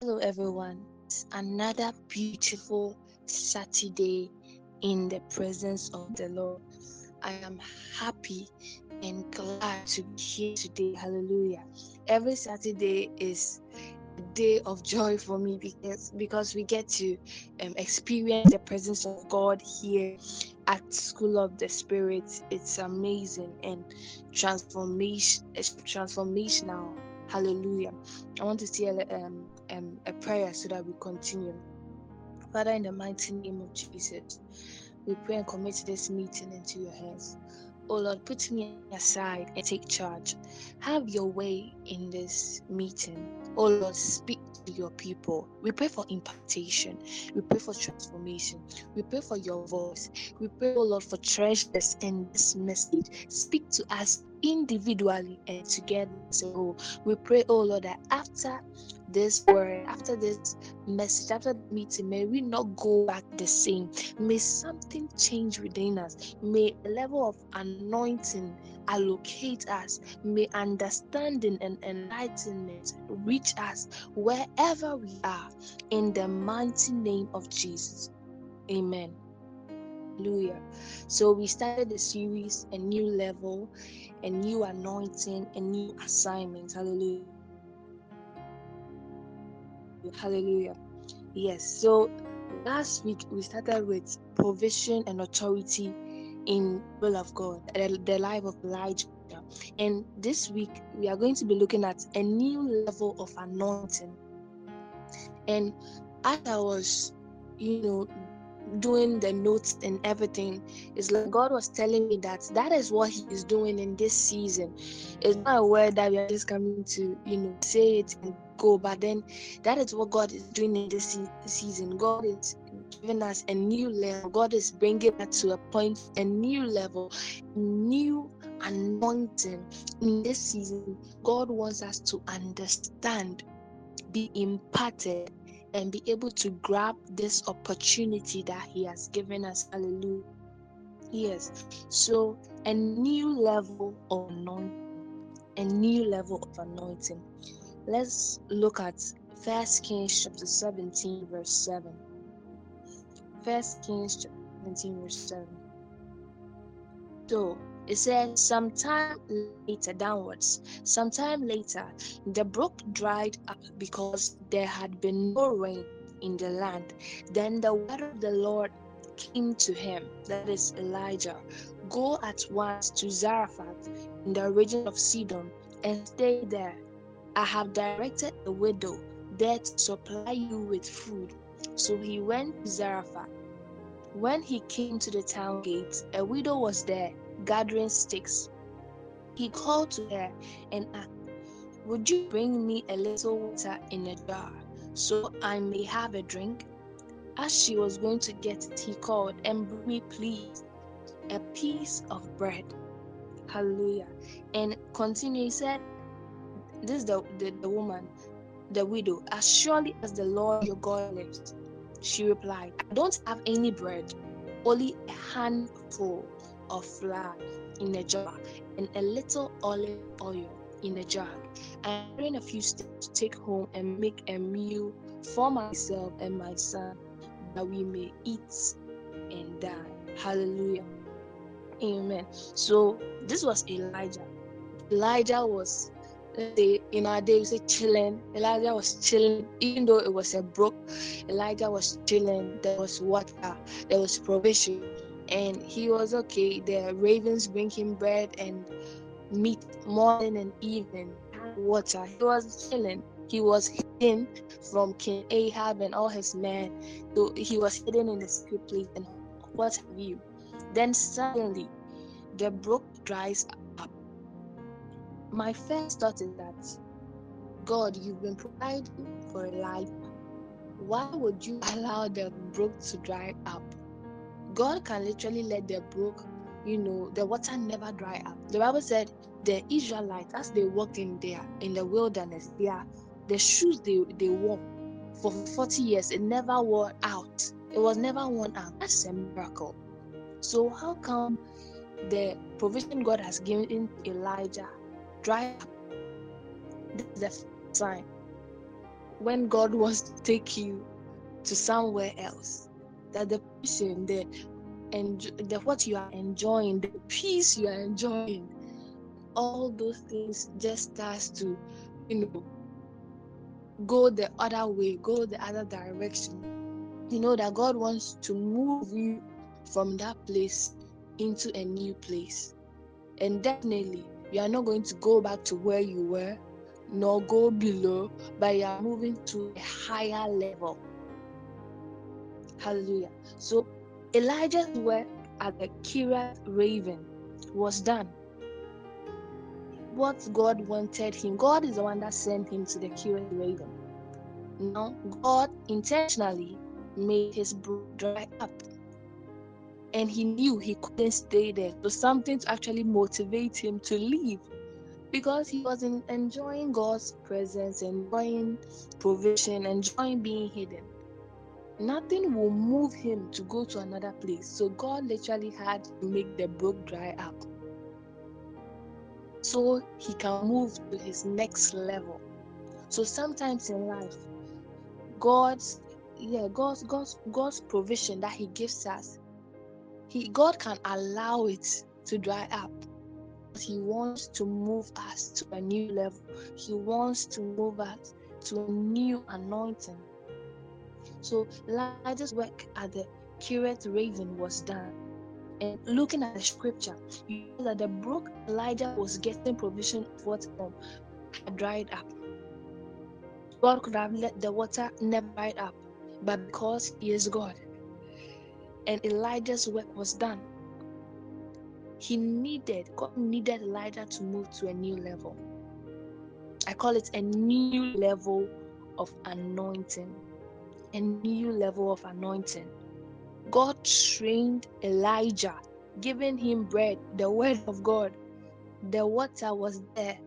Hello, everyone. It's another beautiful Saturday in the presence of the Lord. I am happy and glad to be here today. Hallelujah. Every Saturday is a day of joy for me because because we get to um, experience the presence of God here at School of the Spirit. It's amazing and transformation it's transformational. Hallelujah. I want to say um, um, a prayer so that we continue. Father, in the mighty name of Jesus, we pray and commit this meeting into your hands. Oh Lord, put me aside and take charge. Have your way in this meeting. Oh Lord, speak to your people. We pray for impartation. We pray for transformation. We pray for your voice. We pray, oh Lord, for treasures in this message. Speak to us individually and together as a whole. We pray, oh Lord, that after this word, after this message, after the meeting, may we not go back the same. May something change within us. May a level of anointing allocate us. May understanding and enlightenment reach us wherever we are. In the mighty name of Jesus. Amen. Hallelujah. So we started the series, a new level, a new anointing, a new assignment. Hallelujah. Hallelujah. Yes. So last week we started with provision and authority in will of God, the, the life of Elijah. And this week we are going to be looking at a new level of anointing. And as I was, you know, doing the notes and everything it's like god was telling me that that is what he is doing in this season it's not a word that we are just coming to you know say it and go but then that is what god is doing in this season god is giving us a new level god is bringing us to a point a new level new anointing in this season god wants us to understand be imparted and be able to grab this opportunity that He has given us. Hallelujah. Yes. So, a new level of anointing, a new level of anointing. Let's look at First Kings chapter 17, verse 7. First Kings chapter 17, verse 7. So, it says, sometime later, downwards, sometime later, the brook dried up because there had been no rain in the land. Then the word of the Lord came to him, that is Elijah, go at once to Zarephath in the region of Sidon and stay there. I have directed a widow there to supply you with food. So he went to Zarephath. When he came to the town gate, a widow was there gathering sticks. He called to her and asked, Would you bring me a little water in a jar so I may have a drink? As she was going to get it, he called, And bring me, please, a piece of bread. Hallelujah. And continue, he said, This is the, the, the woman, the widow, as surely as the Lord your God lives. She replied, I don't have any bread, only a handful of flour in a jar and a little olive oil in a jar. I'm bring a few steps to take home and make a meal for myself and my son that we may eat and die. Hallelujah. Amen. So this was Elijah. Elijah was say in our day we say chilling. Elijah was chilling, even though it was a brook. Elijah was chilling. There was water. There was provision and he was okay. The ravens bring him bread and meat morning and evening, water. He was chilling. He was hidden from King Ahab and all his men. So he was hidden in the secret place and what have you. Then suddenly the brook dries up. My first thought is that God, you've been providing for life. Why would you allow the brook to dry up? God can literally let the brook, you know, the water never dry up. The Bible said the Israelites, as they walked in there in the wilderness, their the shoes they, they wore for 40 years, it never wore out. It was never worn out. That's a miracle. So how come the provision God has given Elijah dry? This is the sign. when God wants to take you to somewhere else, that the person, the and the what you are enjoying, the peace you are enjoying, all those things just starts to, you know, go the other way, go the other direction. You know that God wants to move you from that place into a new place. And definitely, you are not going to go back to where you were, nor go below, but you are moving to a higher level. Hallelujah. So Elijah's work at the Kerith Raven was done. What God wanted him, God is the one that sent him to the Kerith Raven. Now, God intentionally made his brook dry up. And he knew he couldn't stay there. So something to actually motivate him to leave. Because he was in, enjoying God's presence, enjoying provision, enjoying being hidden. Nothing will move him to go to another place. So God literally had to make the brook dry up. So he can move to his next level. So sometimes in life, God's yeah, God's God's God's provision that He gives us, He God can allow it to dry up. He wants to move us to a new level. He wants to move us to a new anointing. So Elijah's work at the Kerith Raven was done. And looking at the scripture, you know that the brook Elijah was getting provision for from had dried up. God could have let the water never dried up, but because He is God, and Elijah's work was done, he needed God needed Elijah to move to a new level. I call it a new level of anointing. A new level of anointing. God trained Elijah, giving him bread, the word of God. The water was there,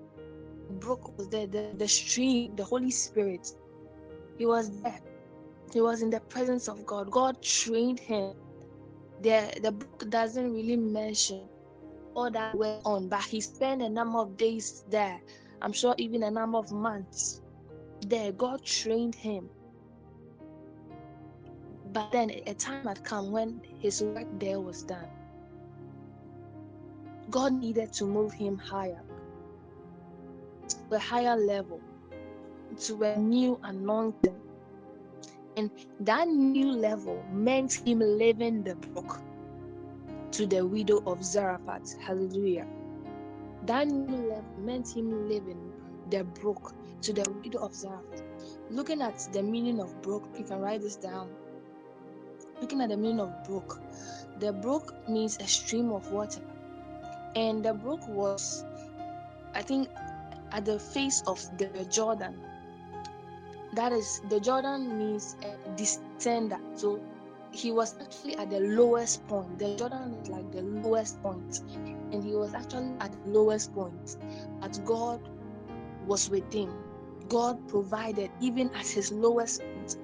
the brook was there, the, the stream, the Holy Spirit. He was there. He was in the presence of God. God trained him. The, the book doesn't really mention all that went on, but he spent a number of days there. I'm sure even a number of months there. God trained him. But then a time had come when his work there was done. God needed to move him higher, to a higher level, to a new anointing. And that new level meant him leaving the brook to the widow of Zarephath. Hallelujah. That new level meant him leaving the brook to the widow of Zarephath. Looking at the meaning of brook, you can write this down. Looking at the meaning of brook, the brook means a stream of water, and the brook was, I think, at the face of the Jordan. That is, the Jordan means a descender. So he was actually at the lowest point. The Jordan is like the lowest point, and he was actually at the lowest point. But God was with him. God provided even at his lowest point.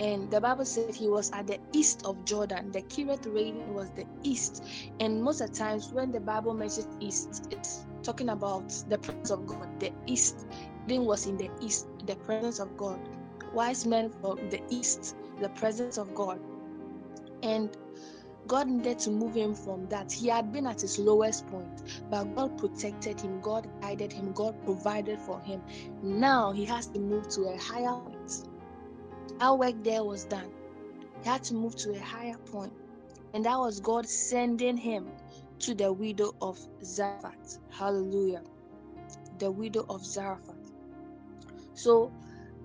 And the Bible said he was at the east of Jordan. The Kerith Raven was the east. And most of the times when the Bible mentions east, it's talking about the presence of God. The east then was in the east, the presence of God. Wise men from the east, the presence of God. And God needed to move him from that. He had been at his lowest point, but God protected him, God guided him, God provided for him. Now he has to move to a higher point. Our work there was done. He had to move to a higher point, and that was God sending him to the widow of Zarephath. Hallelujah. The widow of Zarephath. So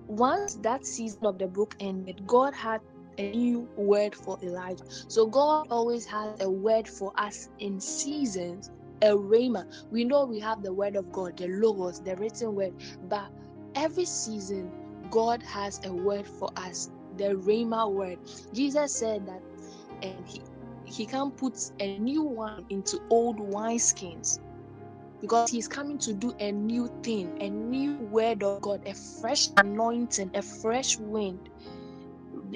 once that season of the book ended, God had a new word for Elijah. So God always has a word for us in seasons, a rhema. We know we have the word of God, the logos, the written word, but every season God has a word for us, the rhema word. Jesus said that and he he can put a new wine into old wineskins because he's coming to do a new thing, a new word of God, a fresh anointing, a fresh wind,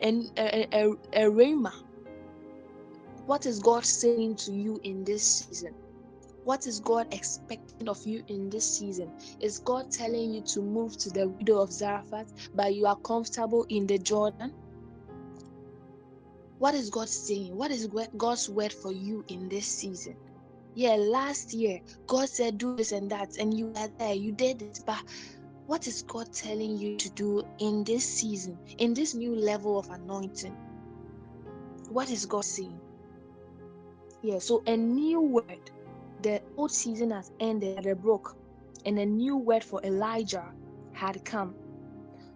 and a, a, a rhema. What is God saying to you in this season? What is God expecting of you in this season? Is God telling you to move to the widow of Zarephath, but you are comfortable in the Jordan? What is God saying? What is God's word for you in this season? Yeah, last year, God said, do this and that, and you were there, you did it, but what is God telling you to do in this season, in this new level of anointing? What is God saying? Yeah, so a new word. The old season has ended at the brook, and a new word for Elijah had come.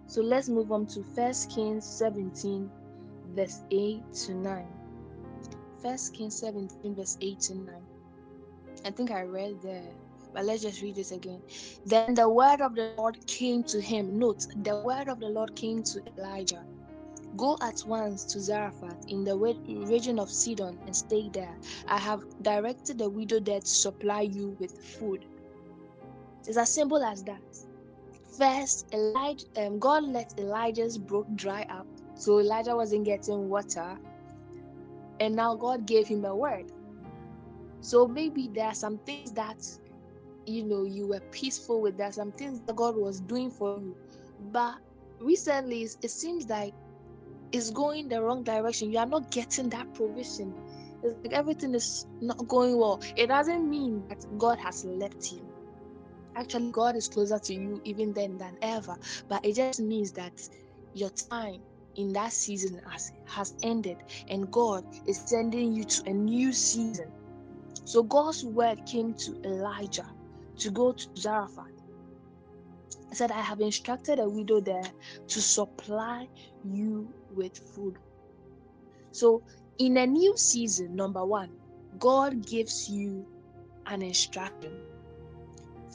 So let's move on to First Kings 17, verse 8 to 9. First Kings 17, verse 8 to 9. I think I read there but let's just read this again. Then the word of the Lord came to him. Note, the word of the Lord came to Elijah. Go at once to Zarephath in the region of Sidon and stay there. I have directed the widow there to supply you with food. It's as simple as that. First, Elijah, um, God let Elijah's brook dry up, so Elijah wasn't getting water, and now God gave him a word. So maybe there are some things that you know you were peaceful with. That some things that god was doing for you. But recently it seems like it's going the wrong direction. You are not getting that provision. It's like everything is not going well. It doesn't mean that god has left you. Actually god is closer to you even then than ever. But it just means that your time in that season has, has ended and god is sending you to a new season so god's word came to elijah to go to Zarephath. He said, I have instructed a widow there to supply you with food. So, in a new season, number one, God gives you an instruction.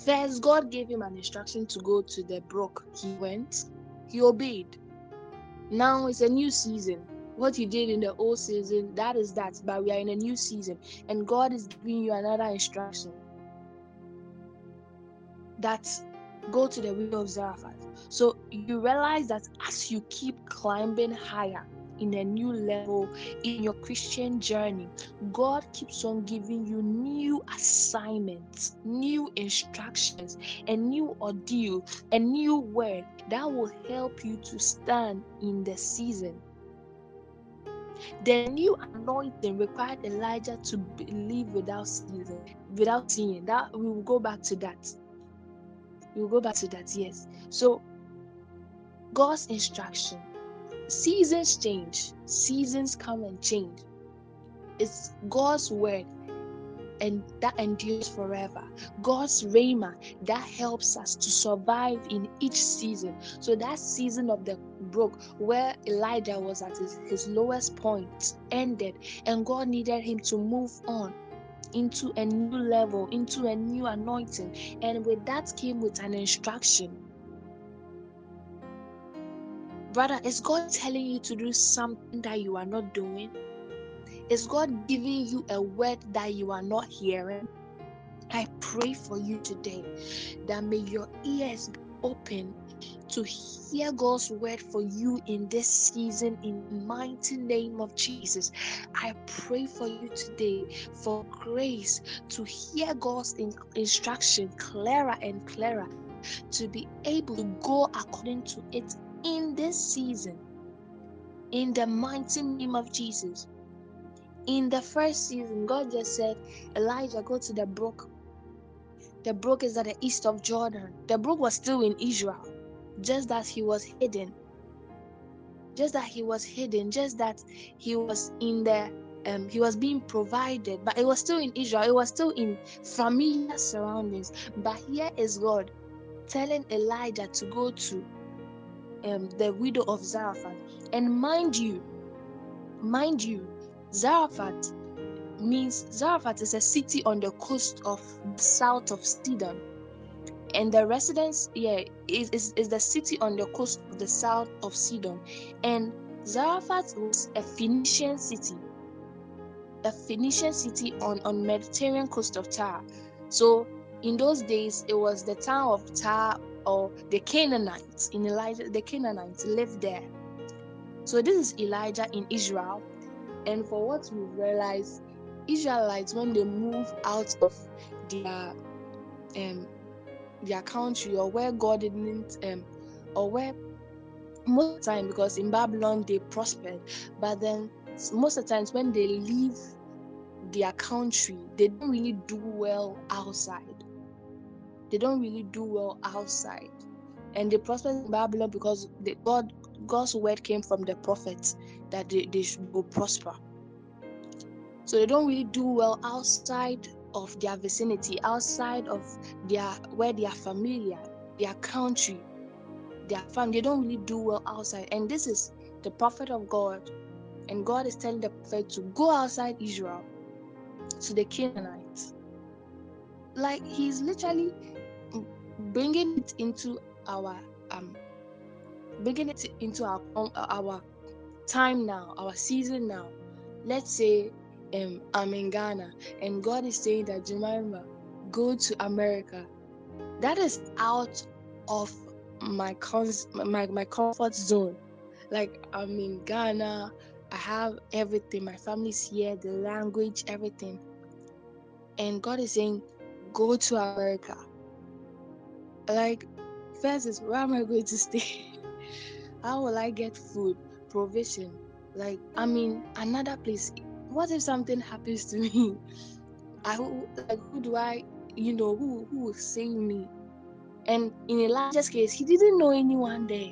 First, God gave him an instruction to go to the brook. He went, he obeyed. Now it's a new season. What you did in the old season, that is that, but we are in a new season, and God is giving you another instruction that go to the window of Zarephath. So you realize that as you keep climbing higher in a new level in your Christian journey, God keeps on giving you new assignments, new instructions, a new ordeal, a new word that will help you to stand in the season. The new anointing required Elijah to believe without season, without seeing. That we will go back to that We'll go back to that, yes. So, God's instruction seasons change, seasons come and change. It's God's word and that endures forever. God's rhema that helps us to survive in each season. So that season of the brook where Elijah was at his, his lowest point ended, and God needed him to move on into a new level, into a new anointing. And with that came with an instruction. Brother, is God telling you to do something that you are not doing? Is God giving you a word that you are not hearing? I pray for you today that may your ears be open to hear God's word for you in this season in mighty name of Jesus. I pray for you today for grace to hear God's in- instruction clearer and clearer, to be able to go according to it in this season. In the mighty name of Jesus. In the first season, God just said, Elijah, go to the brook. The brook is at the east of Jordan. The brook was still in Israel just that he was hidden just that he was hidden just that he was in the um, he was being provided but it was still in israel it was still in familiar surroundings but here is god telling elijah to go to um, the widow of zarephath and mind you mind you zarephath means zarephath is a city on the coast of south of sidon. And the residence yeah is, is, is the city on the coast of the south of sidon. And zarephath was a phoenician city a phoenician city on on mediterranean coast of tyre. So in those days it was the town of tyre or the canaanites in elijah the canaanites lived there. So this is elijah in israel and for what we realize Israelites when they move out of their um their country or where God didn't um or where most of the time because in Babylon they prospered, but then most of the times when they leave their country, they don't really do well outside. They don't really do well outside. And they prospered in Babylon because the, God God's word came from the prophets that they, they should go prosper. So they don't really do well outside of their vicinity, outside of their where they are familiar, their country, their family. They don't really do well outside. And this is the prophet of God. And God is telling the prophet to go outside Israel to the Canaanites. Like he's literally bringing it into our um bringing it into our our time now, our season now. Let's say um, I'm in Ghana and God is saying that Jemima, go to America. That is out of my cons my, my comfort zone. Like I'm in Ghana, I have everything, my family's here, the language, everything. And God is saying, go to America. Like, first is where am I going to stay? How will I get food, provision? Like, I mean, another place. What if something happens to me? I like who do I, you know, who who will save me? And in Elijah's case, he didn't know anyone there.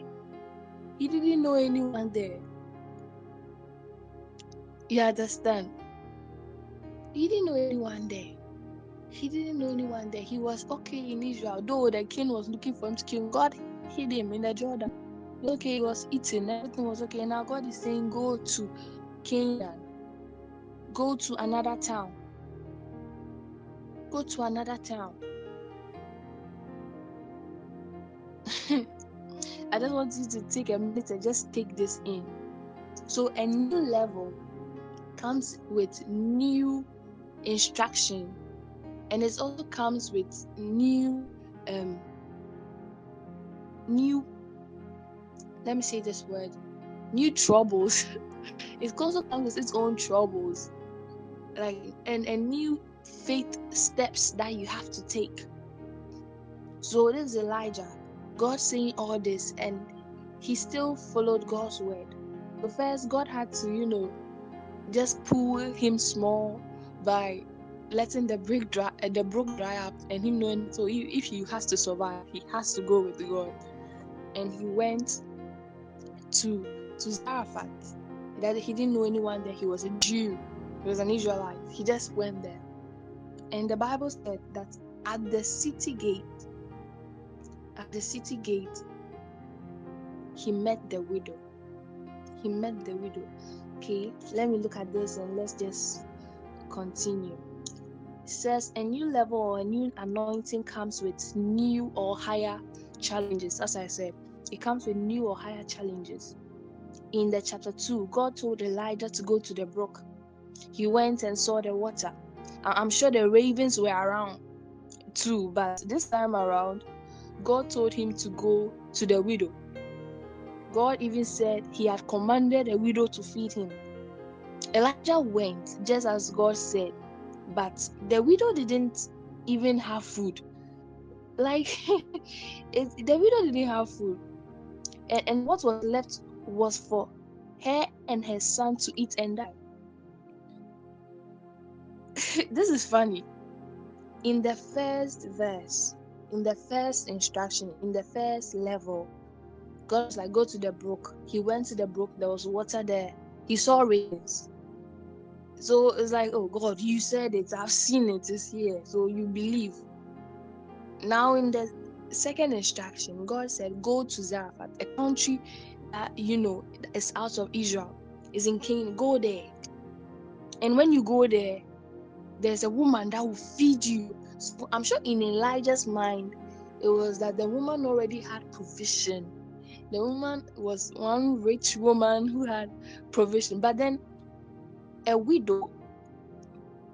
He didn't know anyone there. You understand? He didn't know anyone there. He didn't know anyone there. He was okay in Israel, though the king was looking for him to kill. God hid him in the Jordan. Okay, he was eating, everything was okay. Now God is saying, Go to Canaan, go to another town, go to another town. I just want you to take a minute and just take this in. So, a new level comes with new instruction, and it also comes with new, um, new. Let me say this word: new troubles. it also comes with its own troubles, like and and new faith steps that you have to take. So this is Elijah God saying all this, and he still followed God's word. But first, God had to, you know, just pull him small by letting the brook dry, uh, the brook dry up, and him knowing so if he has to survive, he has to go with God. And he went to to Zarephath. That he didn't know anyone there. He was a Jew. He was an Israelite. He just went there. And the Bible said that at the city gate, at the city gate, he met the widow. He met the widow. Okay, let me look at this and let's just continue. It says a new level or a new anointing comes with new or higher challenges. As I said, it comes with new or higher challenges. In the chapter 2, God told Elijah to go to the brook. He went and saw the water. I'm sure the ravens were around too, but this time around, God told him to go to the widow. God even said he had commanded the widow to feed him. Elijah went just as God said, but the widow didn't even have food. Like, it, the widow didn't have food. And, and what was left was for her and her son to eat and die. this is funny. In the first verse, in the first instruction, in the first level, God was like, go to the brook. He went to the brook, there was water there. He saw rains. So it's like, oh God, you said it, I've seen it, it's here. So you believe. Now, in the second instruction, God said, go to Zarephath, a country that, uh, you know, is out of Israel, is in Canaan. Go there. And when you go there, there's a woman that will feed you so I'm sure in Elijah's mind, it was that the woman already had provision. The woman was one rich woman who had provision. But then a widow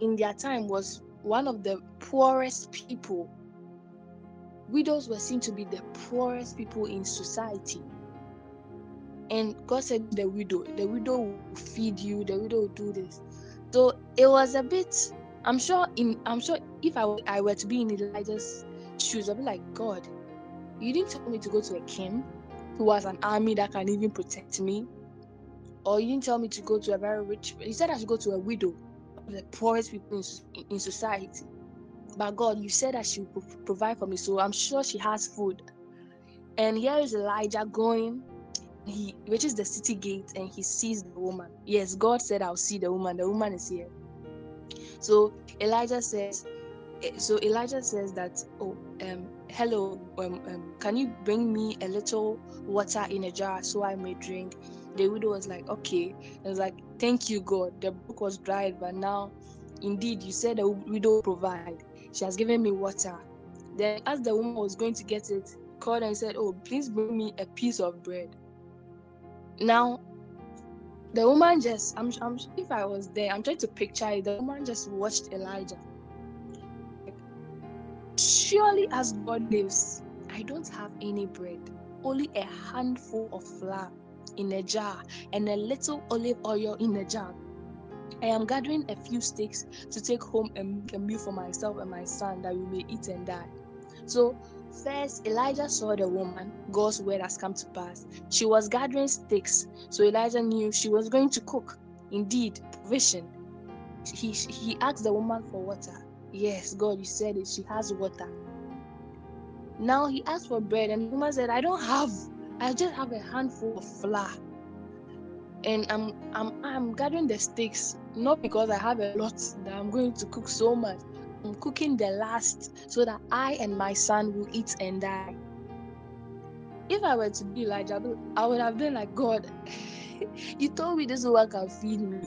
in their time was one of the poorest people. Widows were seen to be the poorest people in society. And God said, The widow, the widow will feed you, the widow will do this. So it was a bit. I'm sure in I'm sure if I, I were to be in Elijah's shoes, I'd be like, God, you didn't tell me to go to a king who has an army that can even protect me. Or you didn't tell me to go to a very rich you said I should go to a widow, the poorest people in, in society. But God, you said that she would provide for me, so I'm sure she has food. And here is Elijah going. He reaches the city gate and he sees the woman. Yes, God said, I'll see the woman. The woman is here. So Elijah says, eh, so Elijah says that, oh, um, hello, um, um, can you bring me a little water in a jar so I may drink? The widow was like, okay. I was like, thank you, God. The brook was dried, but now, indeed, you said the widow provide. She has given me water. Then, as the woman was going to get it, called and said, Oh, please bring me a piece of bread. Now, the woman just, I'm, I'm if I was there, I'm trying to picture it. The woman just watched Elijah. Surely, as God lives, I don't have any bread, only a handful of flour in a jar and a little olive oil in a jar. I am gathering a few sticks to take home make a meal for myself and my son that we may eat and die. So, first, Elijah saw the woman, God's word has come to pass. She was gathering sticks, so Elijah knew she was going to cook. Indeed, provision. He, he asked the woman for water. Yes, God, you said it. She has water. Now he asked for bread, and the woman said, I don't have. I just have a handful of flour and I'm I'm I'm gathering the sticks not because I have a lot that I'm going to cook so much. I'm cooking the last so that I and my son will eat and die. If I were to be Elijah, I would have been like, God, you told me this woman can feed me.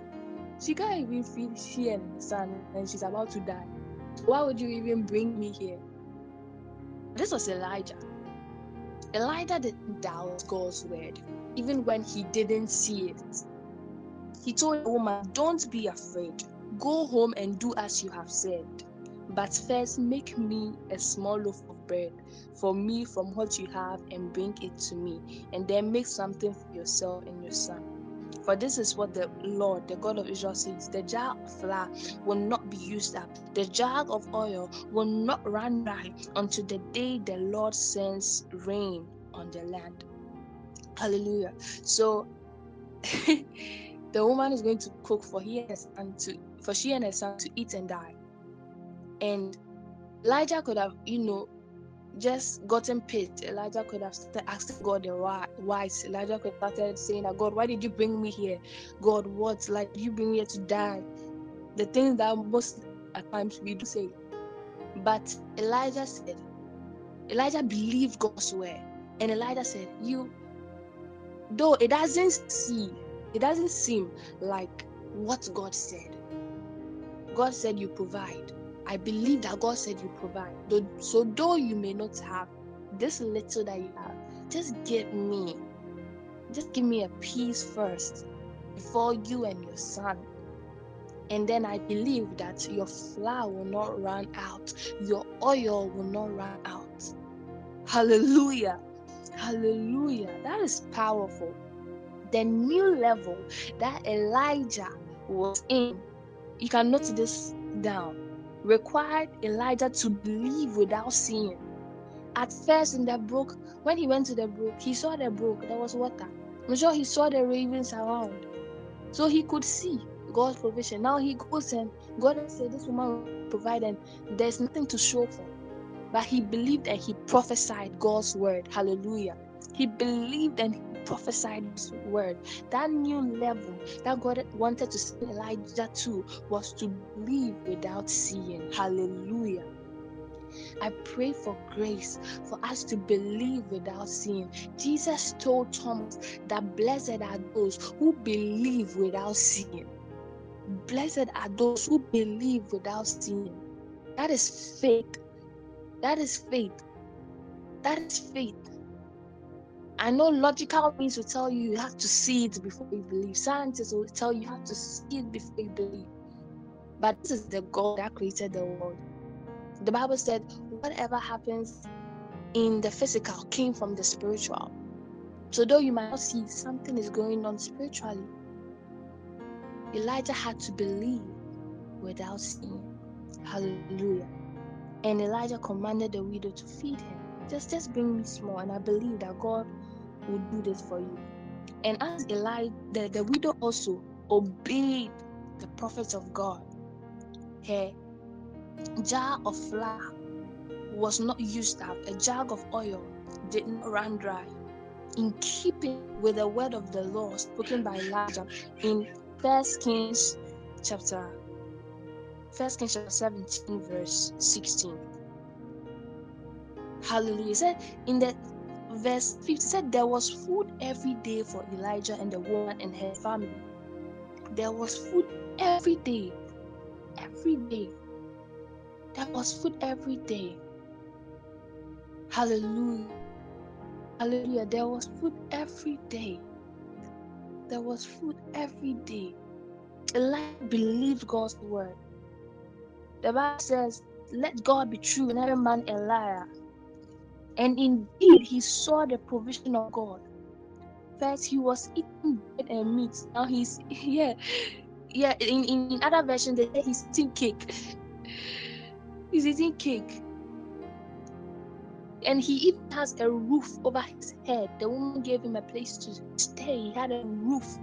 She can't even feed she and son, and she's about to die. Why would you even bring me here? This was Elijah. Elijah didn't doubt God's word even when he didn't see it. He told the woman, Don't be afraid. Go home and do as you have said. But first, make me a small loaf of bread for me from what you have and bring it to me. And then make something for yourself and your son. For this is what the Lord, the God of Israel, says The jar of flour will not be used up, the jar of oil will not run dry until the day the Lord sends rain on the land. Hallelujah. So the woman is going to cook for he and to for she and her son to eat and die. And Elijah could have, you know, just gotten pissed. Elijah could have started asking God the why. Why? Elijah could have started saying that God, why did you bring me here? God, what? Like you bring me here to die. The things that most at times we do say. But Elijah said, Elijah believed God's word. And Elijah said, You though it doesn't see it doesn't seem like what god said. God said you provide. I believe that god said you provide. So though you may not have this little that you have just give me just give me a piece first before you and your son. And then I believe that your flour will not run out, your oil will not run out. Hallelujah. Hallelujah. That is powerful. The new level that Elijah was in, you can note this down, required Elijah to believe without seeing. At first, in the brook, when he went to the brook, he saw the brook, there was water. I'm sure he saw the ravens around. So he could see God's provision. Now he goes and God said, This woman will provide, and there's nothing to show for. But he believed and he prophesied God's word. Hallelujah. He believed and he prophesied his word. That new level that God wanted to send Elijah to was to believe without seeing. Hallelujah. I pray for grace for us to believe without seeing. Jesus told Thomas that blessed are those who believe without seeing. Blessed are those who believe without seeing. That is faith. That is faith. That is faith. I know logical means will tell you you have to see it before you believe. Scientists will tell you you have to see it before you believe. But this is the God that created the world. The Bible said, whatever happens in the physical came from the spiritual. So though you might not see something is going on spiritually. Elijah had to believe without seeing. Hallelujah. And Elijah commanded the widow to feed him. Just, just bring me small, and I believe that God will do this for you. And as Elijah, the, the widow also obeyed the prophets of God, her jar of flour was not used up, a jug of oil did not run dry. In keeping with the word of the Lord spoken by Elijah in First Kings chapter First Kings chapter 17, verse 16. Hallelujah. Said in the verse 50 said there was food every day for Elijah and the woman and her family. There was food every day. Every day. There was food every day. Hallelujah. Hallelujah. There was food every day. There was food every day. Elijah believed God's word. The Bible says, Let God be true and every man a liar. And indeed, he saw the provision of God. First, he was eating bread and meat. Now he's, yeah, yeah. In, in, in other versions, they say he's eating cake. he's eating cake. And he even has a roof over his head. The woman gave him a place to stay. He had a roof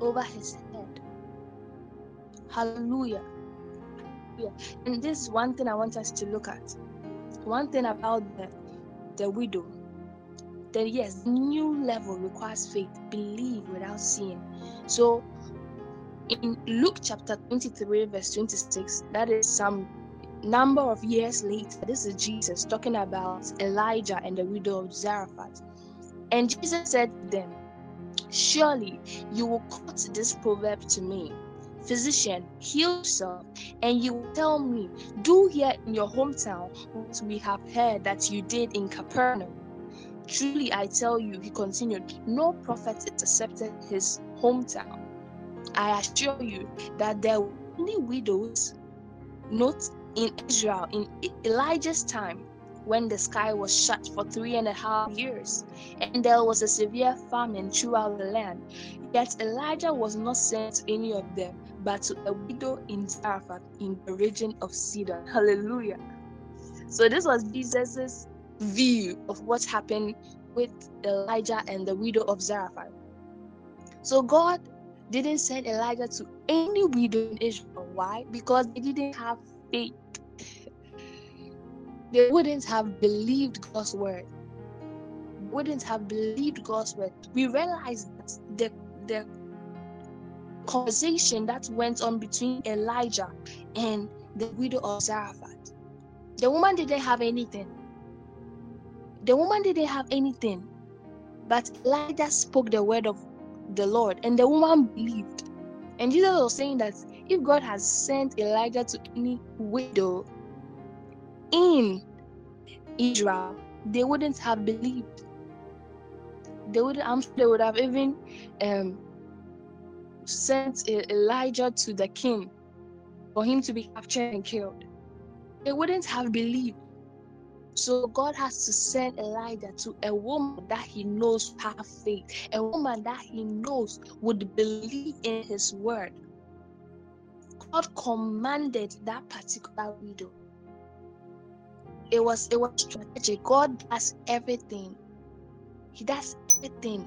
over his head. Hallelujah. And this is one thing I want us to look at. One thing about the, the widow. That yes, new level requires faith. Believe without seeing. So in Luke chapter 23, verse 26, that is some number of years later, this is Jesus talking about Elijah and the widow of Zarephath. And Jesus said to them, Surely you will quote this proverb to me Physician, heal yourself, and you tell me, Do here in your hometown what we have heard that you did in Capernaum. Truly I tell you, he continued, no prophet is accepted his hometown. I assure you that there were only widows, not in Israel in Elijah's time when the sky was shut for three and a half years, and there was a severe famine throughout the land. Yet Elijah was not sent to any of them, but to a widow in Zarephath in the region of Sidon. Hallelujah. So this was Jesus's view of what happened with Elijah and the widow of Zarephath. So God didn't send Elijah to any widow in Israel. Why? Because they didn't have faith. They wouldn't have believed God's word. Wouldn't have believed God's word. We realize that the the conversation that went on between Elijah and the widow of Zarephath. The woman didn't have anything. The woman didn't have anything. But Elijah spoke the word of the Lord, and the woman believed. And Jesus was saying that if God has sent Elijah to any widow in Israel, they wouldn't have believed. They would, I'm sure they would have even um, sent Elijah to the king for him to be captured and killed. They wouldn't have believed. So God has to send Elijah to a woman that he knows have faith, a woman that he knows would believe in his word. God commanded that particular widow. It was it was strategic. God does everything. He does everything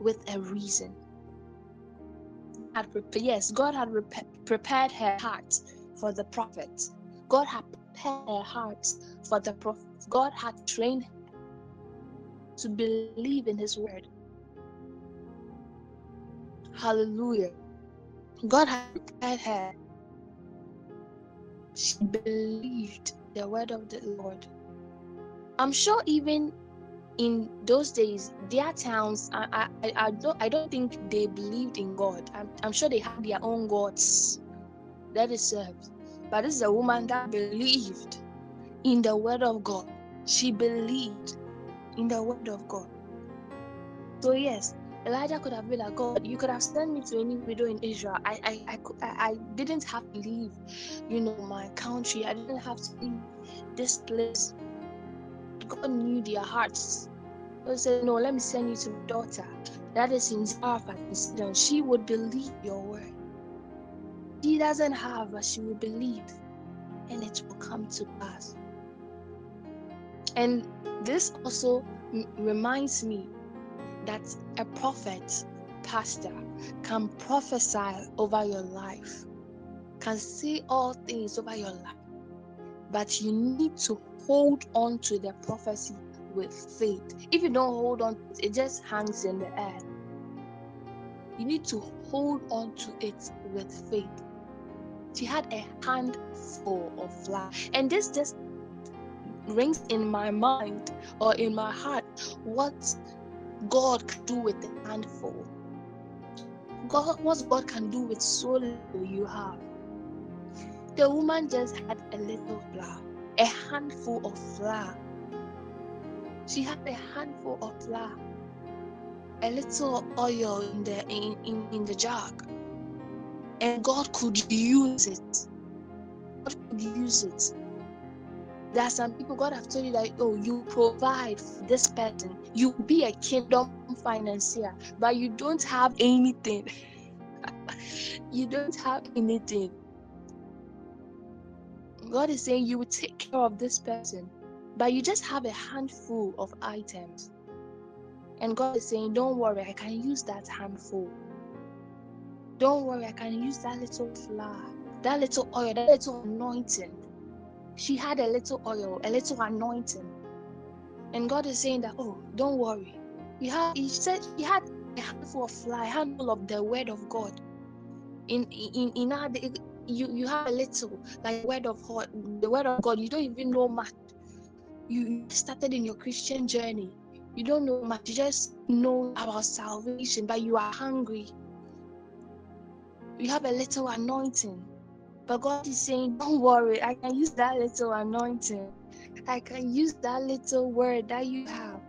with a reason. Had yes, God had prepared her heart for the prophet. God had prepared her heart for the prophet. God had trained her to believe in His word. Hallelujah. God had prepared her. She believed the word of the Lord. I'm sure even in those days, their towns, I, I, I don't, I don't think they believed in God. I'm, I'm sure they had their own gods that they served. But this is a woman that believed in the word of God. She believed in the word of God. So yes, Elijah could have been like, God, you could have sent me to any widow in Israel. I, I, I, I, didn't have to leave, you know, my country. I didn't have to leave this place. God knew their hearts. God said, No, let me send you to my daughter. that is in Zarephath she would believe your word. She doesn't have, but she will believe, and it will come to pass. And this also m- reminds me that a prophet, pastor, can prophesy over your life, can say all things over your life, but you need to hold on to the prophecy with faith. If you don't hold on, it just hangs in the air. You need to hold on to it with faith. She had a handful of flour, and this just rings in my mind or in my heart what God can do with a handful. God, what God can do with so little you have. The woman just had a little flour, a handful of flour. She had a handful of flour, a little oil in the in, in, in the jug, and God could use it. God could use it there are some people God have told you that oh you provide this person, you be a kingdom financier, but you don't have anything. you don't have anything. God is saying you will take care of this person, but you just have a handful of items. And God is saying, Don't worry, I can use that handful. Don't worry, I can use that little flour, that little oil, that little anointing she had a little oil, a little anointing. And God is saying that, oh, don't worry. You he said he had a handful of fly, handful of the word of God. In in in our you you have a little like word of God, the word of God. You don't even know much. You started in your Christian journey. You don't know much. You just know about salvation, but you are hungry. You have a little anointing but God is saying, Don't worry, I can use that little anointing. I can use that little word that you have.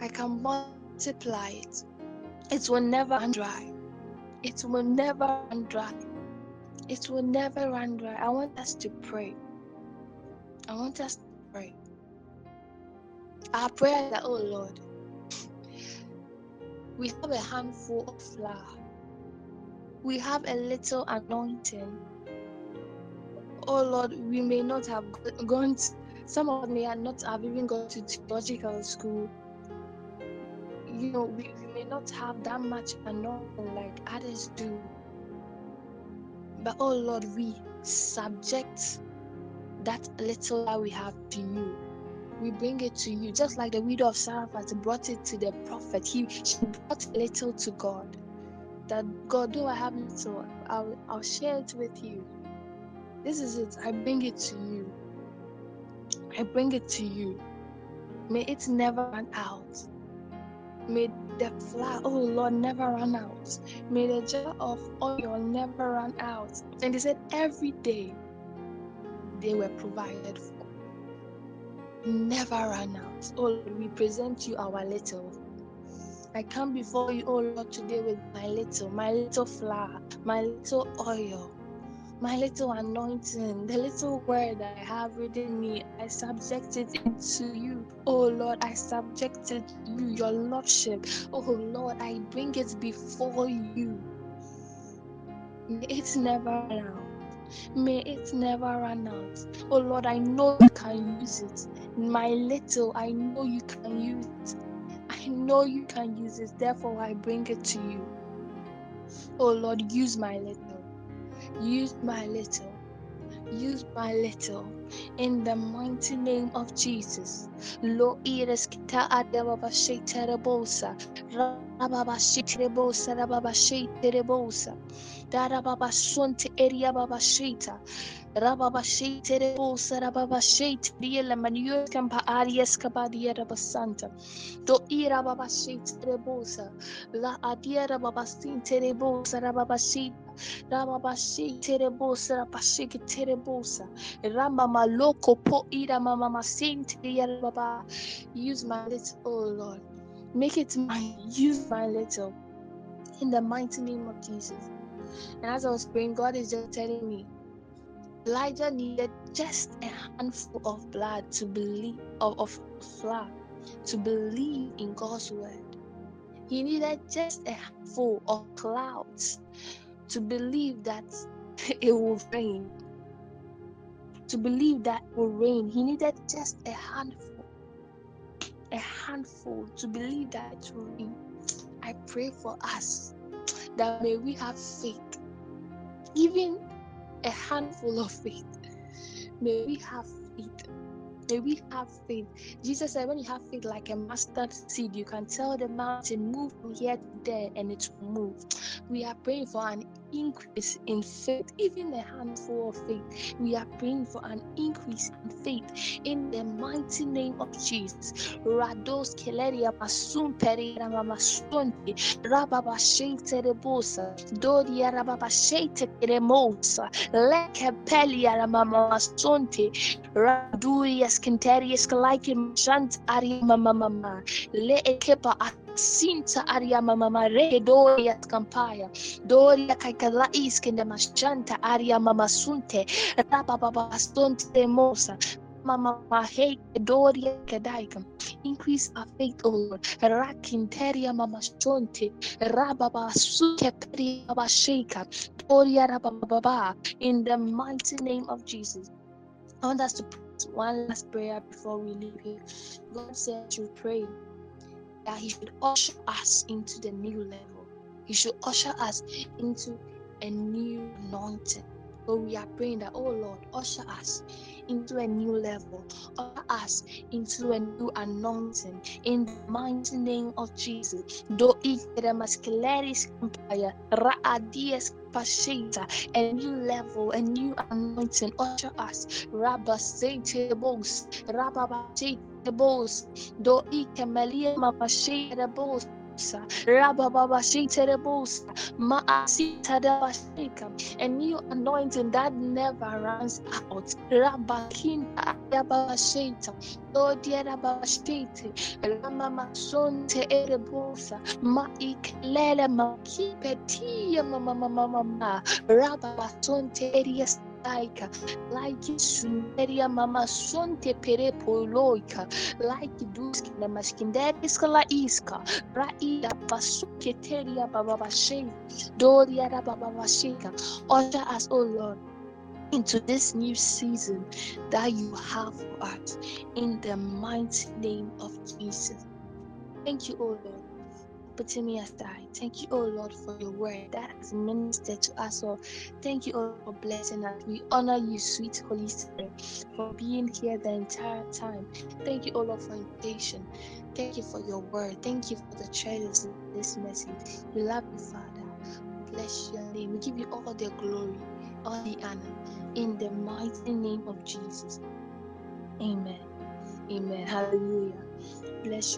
I can multiply it. It will never run dry. It will never run dry. It will never run dry. I want us to pray. I want us to pray. Our prayer that, oh Lord, we have a handful of flour we have a little anointing. Oh Lord, we may not have gone, to, some of us may not have even gone to theological school. You know, we, we may not have that much anointing like others do. But oh Lord, we subject that little that we have to you. We bring it to you, just like the widow of Zarephath brought it to the prophet. He she brought little to God that God, though I have little, I'll, I'll share it with you. This is it. I bring it to you. I bring it to you. May it never run out. May the flour, oh Lord, never run out. May the jar of oil never run out. And they said every day they were provided for. Never run out. Oh we present you our little. I come before you, oh Lord, today with my little, my little flour, my little oil, my little anointing, the little word that I have within me. I subject it into you, oh Lord. I subject it to you, your Lordship. Oh Lord, I bring it before you. May it never run out. May it never run out. Oh Lord, I know you can use it. My little, I know you can use it. I know you can use this, therefore I bring it to you. Oh Lord, use my little. Use my little. Use my little in the mighty name of Jesus. Lo iris kita adababa sheterebosa. Rababa sheterebosa. Rababa sheterebosa. Darababa sunte eria baba sheta. Rababa sheterebosa. Rababa sheteria manuel campa arias cabadia rabasanta. Do ira baba sheterebosa. La adiera baba sinterebosa. Rababa sheta. Rababashi terebosa, rabashi terebosa. Ramba maloko po ira mama masinti baba. Use my little, oh Lord. Make it mine. Use my little. In the mighty name of Jesus. And as I was praying, God is just telling me, Elijah needed just a handful of blood to believe of, of flour to believe in God's word. He needed just a handful of clouds to believe that it will rain. To believe that it will rain, he needed just a handful. A handful to believe that it will rain. I pray for us that may we have faith, even a handful of faith. May we have faith May we have faith. Jesus said, when you have faith like a mustard seed, you can tell the mountain, move from here to there, and it will move. We are praying for an increase in faith, even a handful of faith. We are praying for an increase in faith in the mighty name of Jesus. Rados keleria perira mamasonte rababa sheite rebosa doria rababa mamasonte raduria skintarius like shant aria mama le ekepa Sinta aria mama re doria campaya doria kaikala iskende mashanta aria mama sunte raba baba stonte mosa mama hey doria kedaika increase our faith o lord rakinteria mama stonte raba baba suke peria baba sheka doria raba baba in the mighty name of jesus. I want us to put one last prayer before we leave here. God said to pray that He should usher us into the new level. He should usher us into a new anointing. So we are praying that, oh Lord, usher us into a new level, usher us into a new anointing in the mighty name of Jesus. Do a new level, a new anointing, usher us. Rabba to the Rabba boss, do ikemelia mama shade the boss. A bossa, ma sita dava shaker, a new anointing that never runs out. Rabakinta Yabashita. Lord Yarabashite. Ramama Sonte Erebosa. Maiklele Makipetia Mama Mama Mama. Rababasonte Erias laika like sunderia mama sonte pere poloika like duski na maskinderiska la iska raida basuketeria baba bashe doria baba bashika usher us oh lord into this new season that you have for us in the mighty name of Jesus. Thank you, oh Lord putting me aside. Thank you, oh Lord, for your word that has ministered to us all. Thank you, oh for blessing us. We honor you, sweet Holy Spirit, for being here the entire time. Thank you, oh Lord, for invitation. Thank you for your word. Thank you for the treasures in this message. We love you, Father. Bless your name. We give you all the glory, all the honor. In the mighty name of Jesus. Amen. Amen. Hallelujah. Bless you.